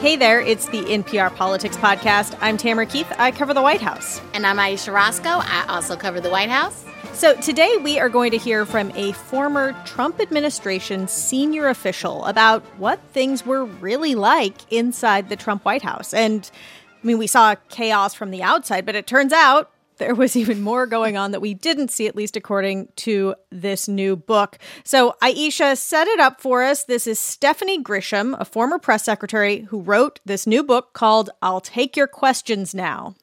Hey there, it's the NPR Politics Podcast. I'm Tamara Keith. I cover the White House. And I'm Ayesha Rascoe. I also cover the White House. So today we are going to hear from a former Trump administration senior official about what things were really like inside the Trump White House. And I mean, we saw chaos from the outside, but it turns out there was even more going on that we didn't see, at least according to this new book. So, Ayesha set it up for us. This is Stephanie Grisham, a former press secretary, who wrote this new book called I'll Take Your Questions Now.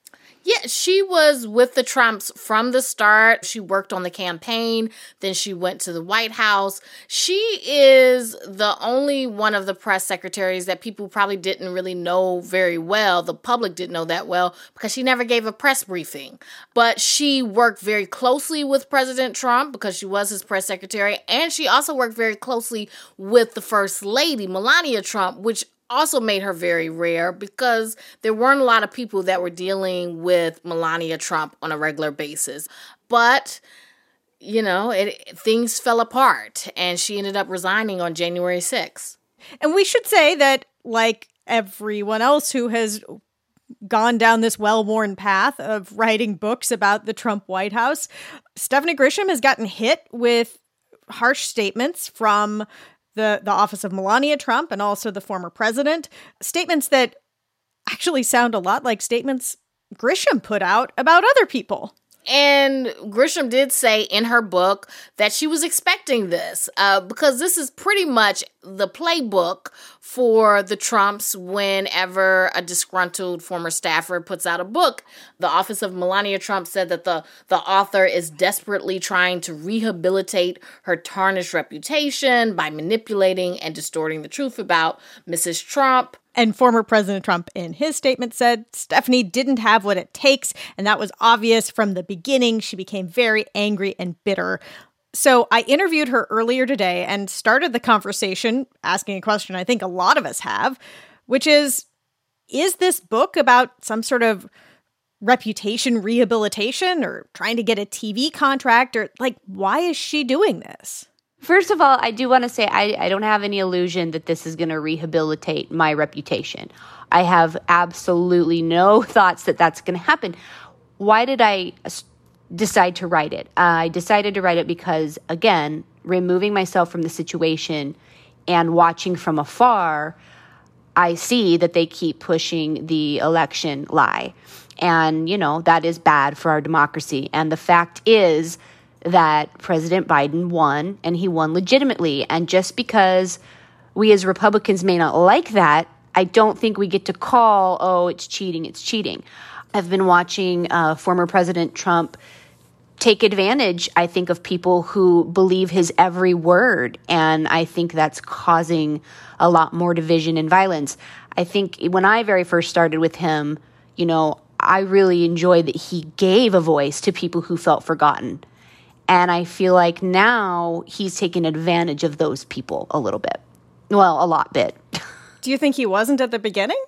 Yeah, she was with the Trumps from the start. She worked on the campaign, then she went to the White House. She is the only one of the press secretaries that people probably didn't really know very well. The public didn't know that well because she never gave a press briefing. But she worked very closely with President Trump because she was his press secretary, and she also worked very closely with the First Lady, Melania Trump, which also made her very rare because there weren't a lot of people that were dealing with Melania Trump on a regular basis. But you know, it things fell apart and she ended up resigning on January 6th. And we should say that like everyone else who has gone down this well-worn path of writing books about the Trump White House, Stephanie Grisham has gotten hit with harsh statements from the, the office of Melania Trump and also the former president. Statements that actually sound a lot like statements Grisham put out about other people. And Grisham did say in her book that she was expecting this uh, because this is pretty much the playbook for the Trumps whenever a disgruntled former staffer puts out a book. The office of Melania Trump said that the, the author is desperately trying to rehabilitate her tarnished reputation by manipulating and distorting the truth about Mrs. Trump. And former President Trump, in his statement, said Stephanie didn't have what it takes, and that was obvious from the beginning. She became very angry and bitter. So I interviewed her earlier today and started the conversation asking a question I think a lot of us have, which is Is this book about some sort of reputation rehabilitation or trying to get a TV contract? Or like, why is she doing this? First of all, I do want to say I, I don't have any illusion that this is going to rehabilitate my reputation. I have absolutely no thoughts that that's going to happen. Why did I decide to write it? Uh, I decided to write it because, again, removing myself from the situation and watching from afar, I see that they keep pushing the election lie. And, you know, that is bad for our democracy. And the fact is, that President Biden won and he won legitimately. And just because we as Republicans may not like that, I don't think we get to call, oh, it's cheating, it's cheating. I've been watching uh, former President Trump take advantage, I think, of people who believe his every word. And I think that's causing a lot more division and violence. I think when I very first started with him, you know, I really enjoyed that he gave a voice to people who felt forgotten. And I feel like now he's taking advantage of those people a little bit. Well, a lot bit. Do you think he wasn't at the beginning?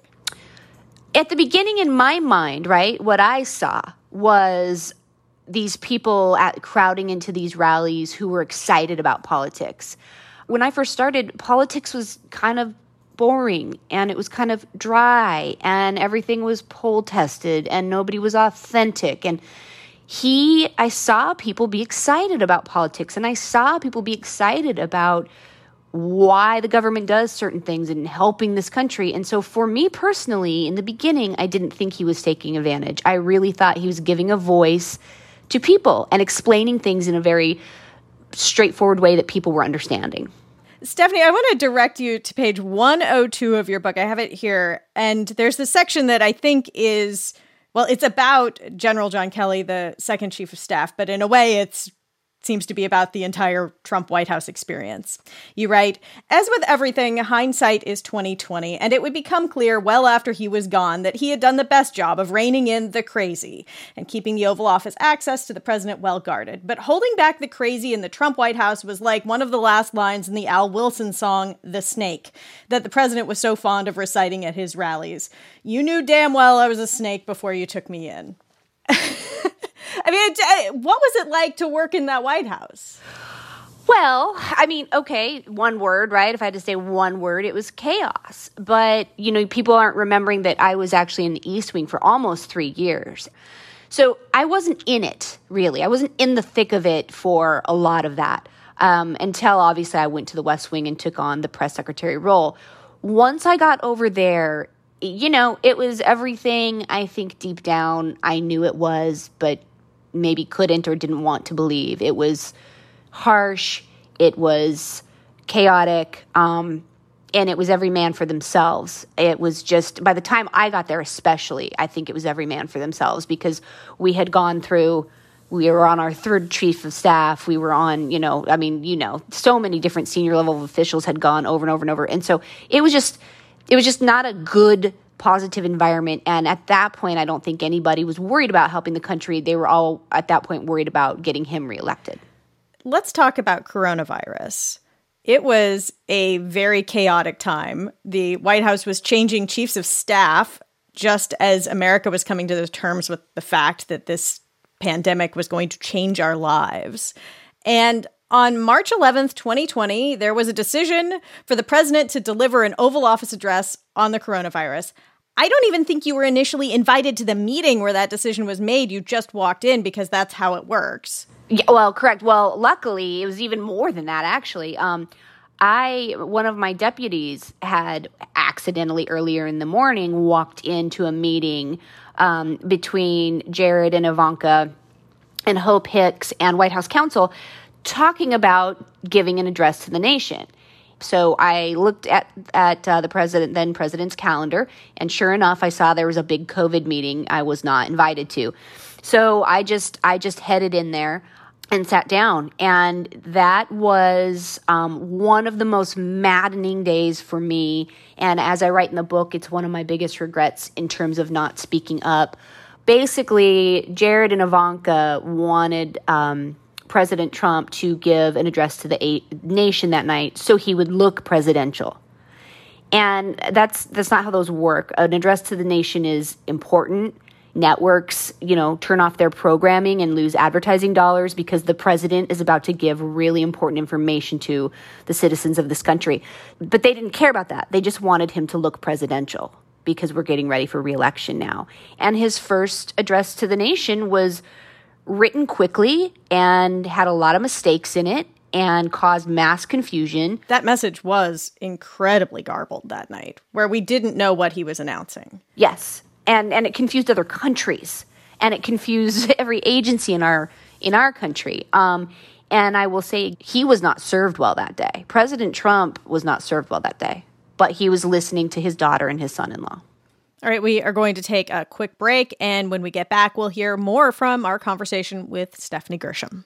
At the beginning, in my mind, right, what I saw was these people at, crowding into these rallies who were excited about politics. When I first started, politics was kind of boring and it was kind of dry and everything was poll tested and nobody was authentic and he I saw people be excited about politics and I saw people be excited about why the government does certain things and helping this country. And so for me personally, in the beginning, I didn't think he was taking advantage. I really thought he was giving a voice to people and explaining things in a very straightforward way that people were understanding. Stephanie, I want to direct you to page 102 of your book. I have it here. And there's the section that I think is well, it's about General John Kelly, the second chief of staff, but in a way, it's seems to be about the entire Trump White House experience. You write, as with everything, hindsight is 2020, and it would become clear well after he was gone that he had done the best job of reining in the crazy and keeping the Oval Office access to the president well guarded. But holding back the crazy in the Trump White House was like one of the last lines in the Al Wilson song The Snake that the president was so fond of reciting at his rallies. You knew damn well I was a snake before you took me in. I mean, what was it like to work in that White House? Well, I mean, okay, one word, right? If I had to say one word, it was chaos. But, you know, people aren't remembering that I was actually in the East Wing for almost three years. So I wasn't in it, really. I wasn't in the thick of it for a lot of that um, until obviously I went to the West Wing and took on the press secretary role. Once I got over there, you know, it was everything I think deep down I knew it was, but maybe couldn't or didn't want to believe. It was harsh, it was chaotic, um, and it was every man for themselves. It was just, by the time I got there, especially, I think it was every man for themselves because we had gone through. We were on our third chief of staff. We were on, you know, I mean, you know, so many different senior level officials had gone over and over and over. And so it was just, it was just not a good positive environment. And at that point, I don't think anybody was worried about helping the country. They were all at that point worried about getting him reelected. Let's talk about coronavirus. It was a very chaotic time. The White House was changing chiefs of staff just as America was coming to terms with the fact that this pandemic was going to change our lives. And on March 11th, 2020, there was a decision for the president to deliver an Oval Office address on the coronavirus. I don't even think you were initially invited to the meeting where that decision was made. You just walked in because that's how it works. Yeah, well, correct. Well, luckily, it was even more than that, actually. Um, I, one of my deputies had accidentally earlier in the morning walked into a meeting um, between Jared and Ivanka and Hope Hicks and White House counsel talking about giving an address to the nation. So I looked at at uh, the president, then president's calendar, and sure enough, I saw there was a big COVID meeting I was not invited to. So I just I just headed in there and sat down, and that was um, one of the most maddening days for me. And as I write in the book, it's one of my biggest regrets in terms of not speaking up. Basically, Jared and Ivanka wanted. Um, President Trump to give an address to the nation that night so he would look presidential. And that's that's not how those work. An address to the nation is important. Networks, you know, turn off their programming and lose advertising dollars because the president is about to give really important information to the citizens of this country. But they didn't care about that. They just wanted him to look presidential because we're getting ready for reelection now. And his first address to the nation was written quickly and had a lot of mistakes in it and caused mass confusion. That message was incredibly garbled that night, where we didn't know what he was announcing. Yes. And and it confused other countries and it confused every agency in our in our country. Um, and I will say he was not served well that day. President Trump was not served well that day, but he was listening to his daughter and his son-in-law. All right, we are going to take a quick break. And when we get back, we'll hear more from our conversation with Stephanie Grisham.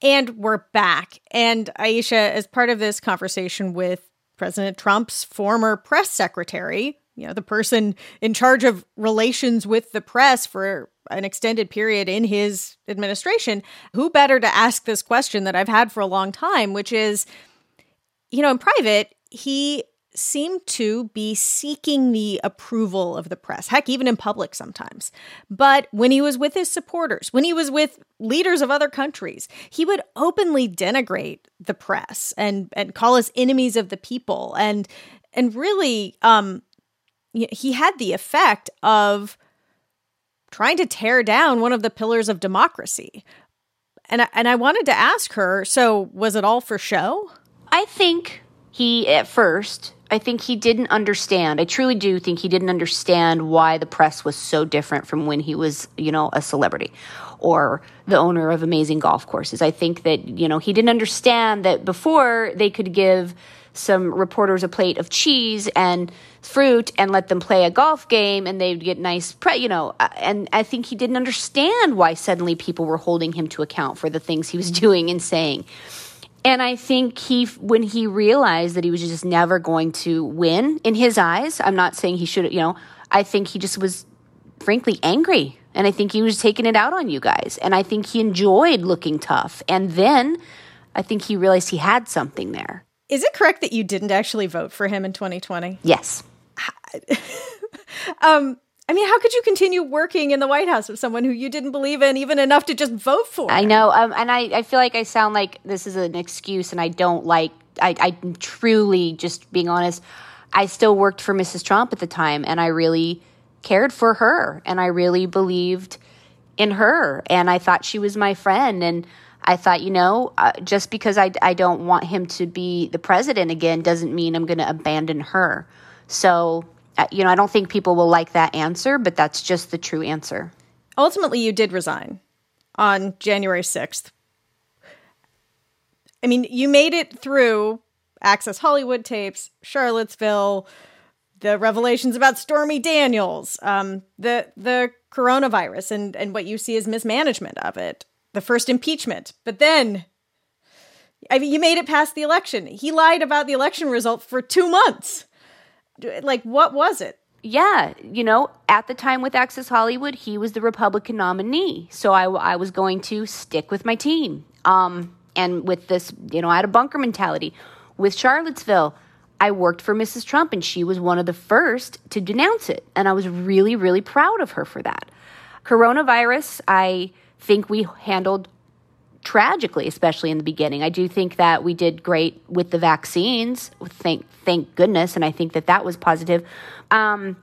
And we're back. And Ayesha, as part of this conversation with President Trump's former press secretary, you know, the person in charge of relations with the press for an extended period in his administration, who better to ask this question that I've had for a long time, which is, you know, in private, he seemed to be seeking the approval of the press, heck, even in public sometimes. But when he was with his supporters, when he was with leaders of other countries, he would openly denigrate the press and, and call us enemies of the people. And, and really, um, he had the effect of trying to tear down one of the pillars of democracy. And I, and I wanted to ask her so, was it all for show? I think he, at first, I think he didn't understand. I truly do think he didn't understand why the press was so different from when he was, you know, a celebrity or the owner of amazing golf courses. I think that, you know, he didn't understand that before they could give some reporters a plate of cheese and fruit and let them play a golf game and they'd get nice pre you know uh, and i think he didn't understand why suddenly people were holding him to account for the things he was doing and saying and I think he, when he realized that he was just never going to win in his eyes, I'm not saying he should, you know, I think he just was frankly angry. And I think he was taking it out on you guys. And I think he enjoyed looking tough. And then I think he realized he had something there. Is it correct that you didn't actually vote for him in 2020? Yes. um, I mean, how could you continue working in the White House with someone who you didn't believe in even enough to just vote for? I know. Um, and I, I feel like I sound like this is an excuse, and I don't like, I, I truly, just being honest, I still worked for Mrs. Trump at the time, and I really cared for her, and I really believed in her, and I thought she was my friend. And I thought, you know, uh, just because I, I don't want him to be the president again doesn't mean I'm going to abandon her. So you know, I don't think people will like that answer, but that's just the true answer. Ultimately, you did resign on January 6th. I mean, you made it through Access Hollywood tapes, Charlottesville, the revelations about Stormy Daniels, um, the the coronavirus, and and what you see as mismanagement of it, the first impeachment. But then, I mean, you made it past the election. He lied about the election result for two months like what was it? Yeah, you know, at the time with Access Hollywood, he was the Republican nominee, so I, I was going to stick with my team. Um, and with this, you know, I had a bunker mentality. With Charlottesville, I worked for Mrs. Trump, and she was one of the first to denounce it, and I was really, really proud of her for that. Coronavirus, I think we handled tragically, especially in the beginning. I do think that we did great with the vaccines. Thank thank goodness, and I think that that was positive. Um,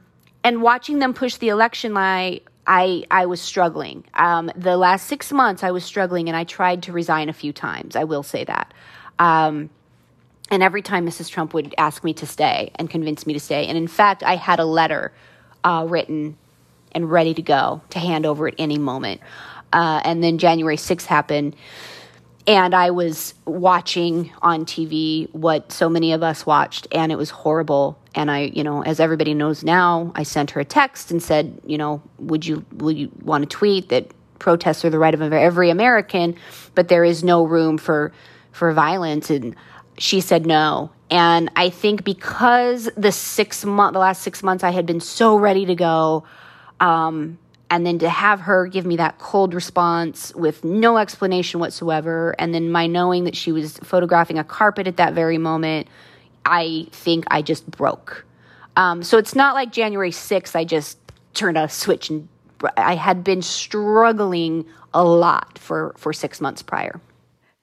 and watching them push the election lie. I, I was struggling. Um, the last six months, I was struggling, and I tried to resign a few times. I will say that. Um, and every time Mrs. Trump would ask me to stay and convince me to stay. And in fact, I had a letter uh, written and ready to go to hand over at any moment. Uh, and then January 6th happened. And I was watching on TV what so many of us watched, and it was horrible. And I, you know, as everybody knows now, I sent her a text and said, you know, would you, would you want to tweet that protests are the right of every American, but there is no room for, for violence? And she said no. And I think because the six month, the last six months, I had been so ready to go. Um, and then to have her give me that cold response with no explanation whatsoever and then my knowing that she was photographing a carpet at that very moment i think i just broke. Um, so it's not like january 6th i just turned a switch and i had been struggling a lot for for six months prior.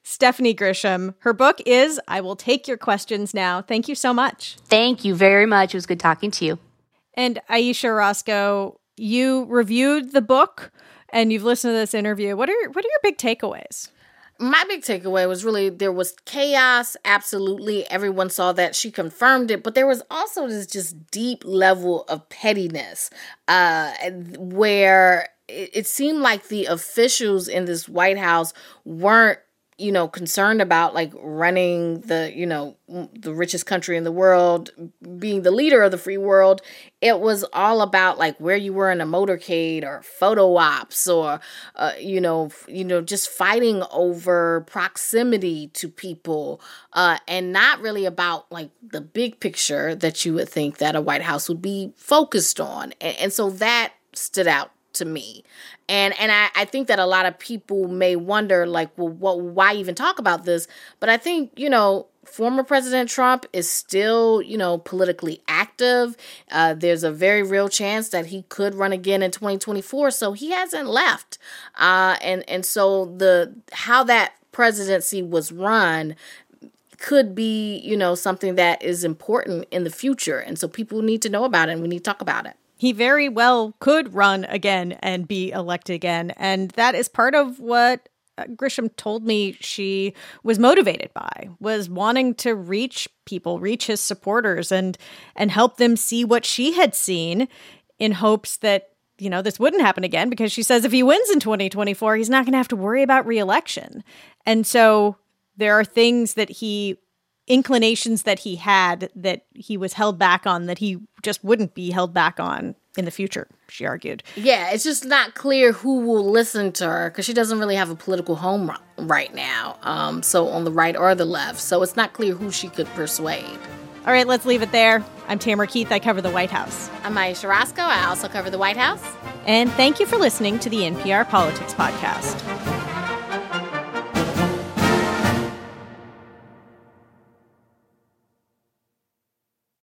Stephanie grisham her book is i will take your questions now. Thank you so much. Thank you very much. It was good talking to you. And ayesha rascoe you reviewed the book and you've listened to this interview. What are what are your big takeaways? My big takeaway was really there was chaos. Absolutely. Everyone saw that. She confirmed it. But there was also this just deep level of pettiness uh, where it, it seemed like the officials in this White House weren't you know concerned about like running the you know the richest country in the world being the leader of the free world it was all about like where you were in a motorcade or photo ops or uh, you know you know just fighting over proximity to people uh, and not really about like the big picture that you would think that a white house would be focused on. And, and so that stood out to me. And and I, I think that a lot of people may wonder like well what why even talk about this? But i think you know former president trump is still you know politically active. Uh, there's a very real chance that he could run again in 2024 so he hasn't left. Uh, and and so the how that presidency was run could be you know something that is important in the future. And so people need to know about it and we need to talk about it he very well could run again and be elected again. And that is part of what uh, Grisham told me she was motivated by was wanting to reach people, reach his supporters and and help them see what she had seen in hopes that you know this wouldn't happen again because she says if he wins in 2024 he's not going to have to worry about reelection. And so there are things that he inclinations that he had that he was held back on that he just wouldn't be held back on in the future, she argued. Yeah, it's just not clear who will listen to her because she doesn't really have a political home right now. Um, so on the right or the left. So it's not clear who she could persuade. All right, let's leave it there. I'm Tamara Keith. I cover the White House. I'm Ayesha Rascoe. I also cover the White House. And thank you for listening to the NPR Politics Podcast.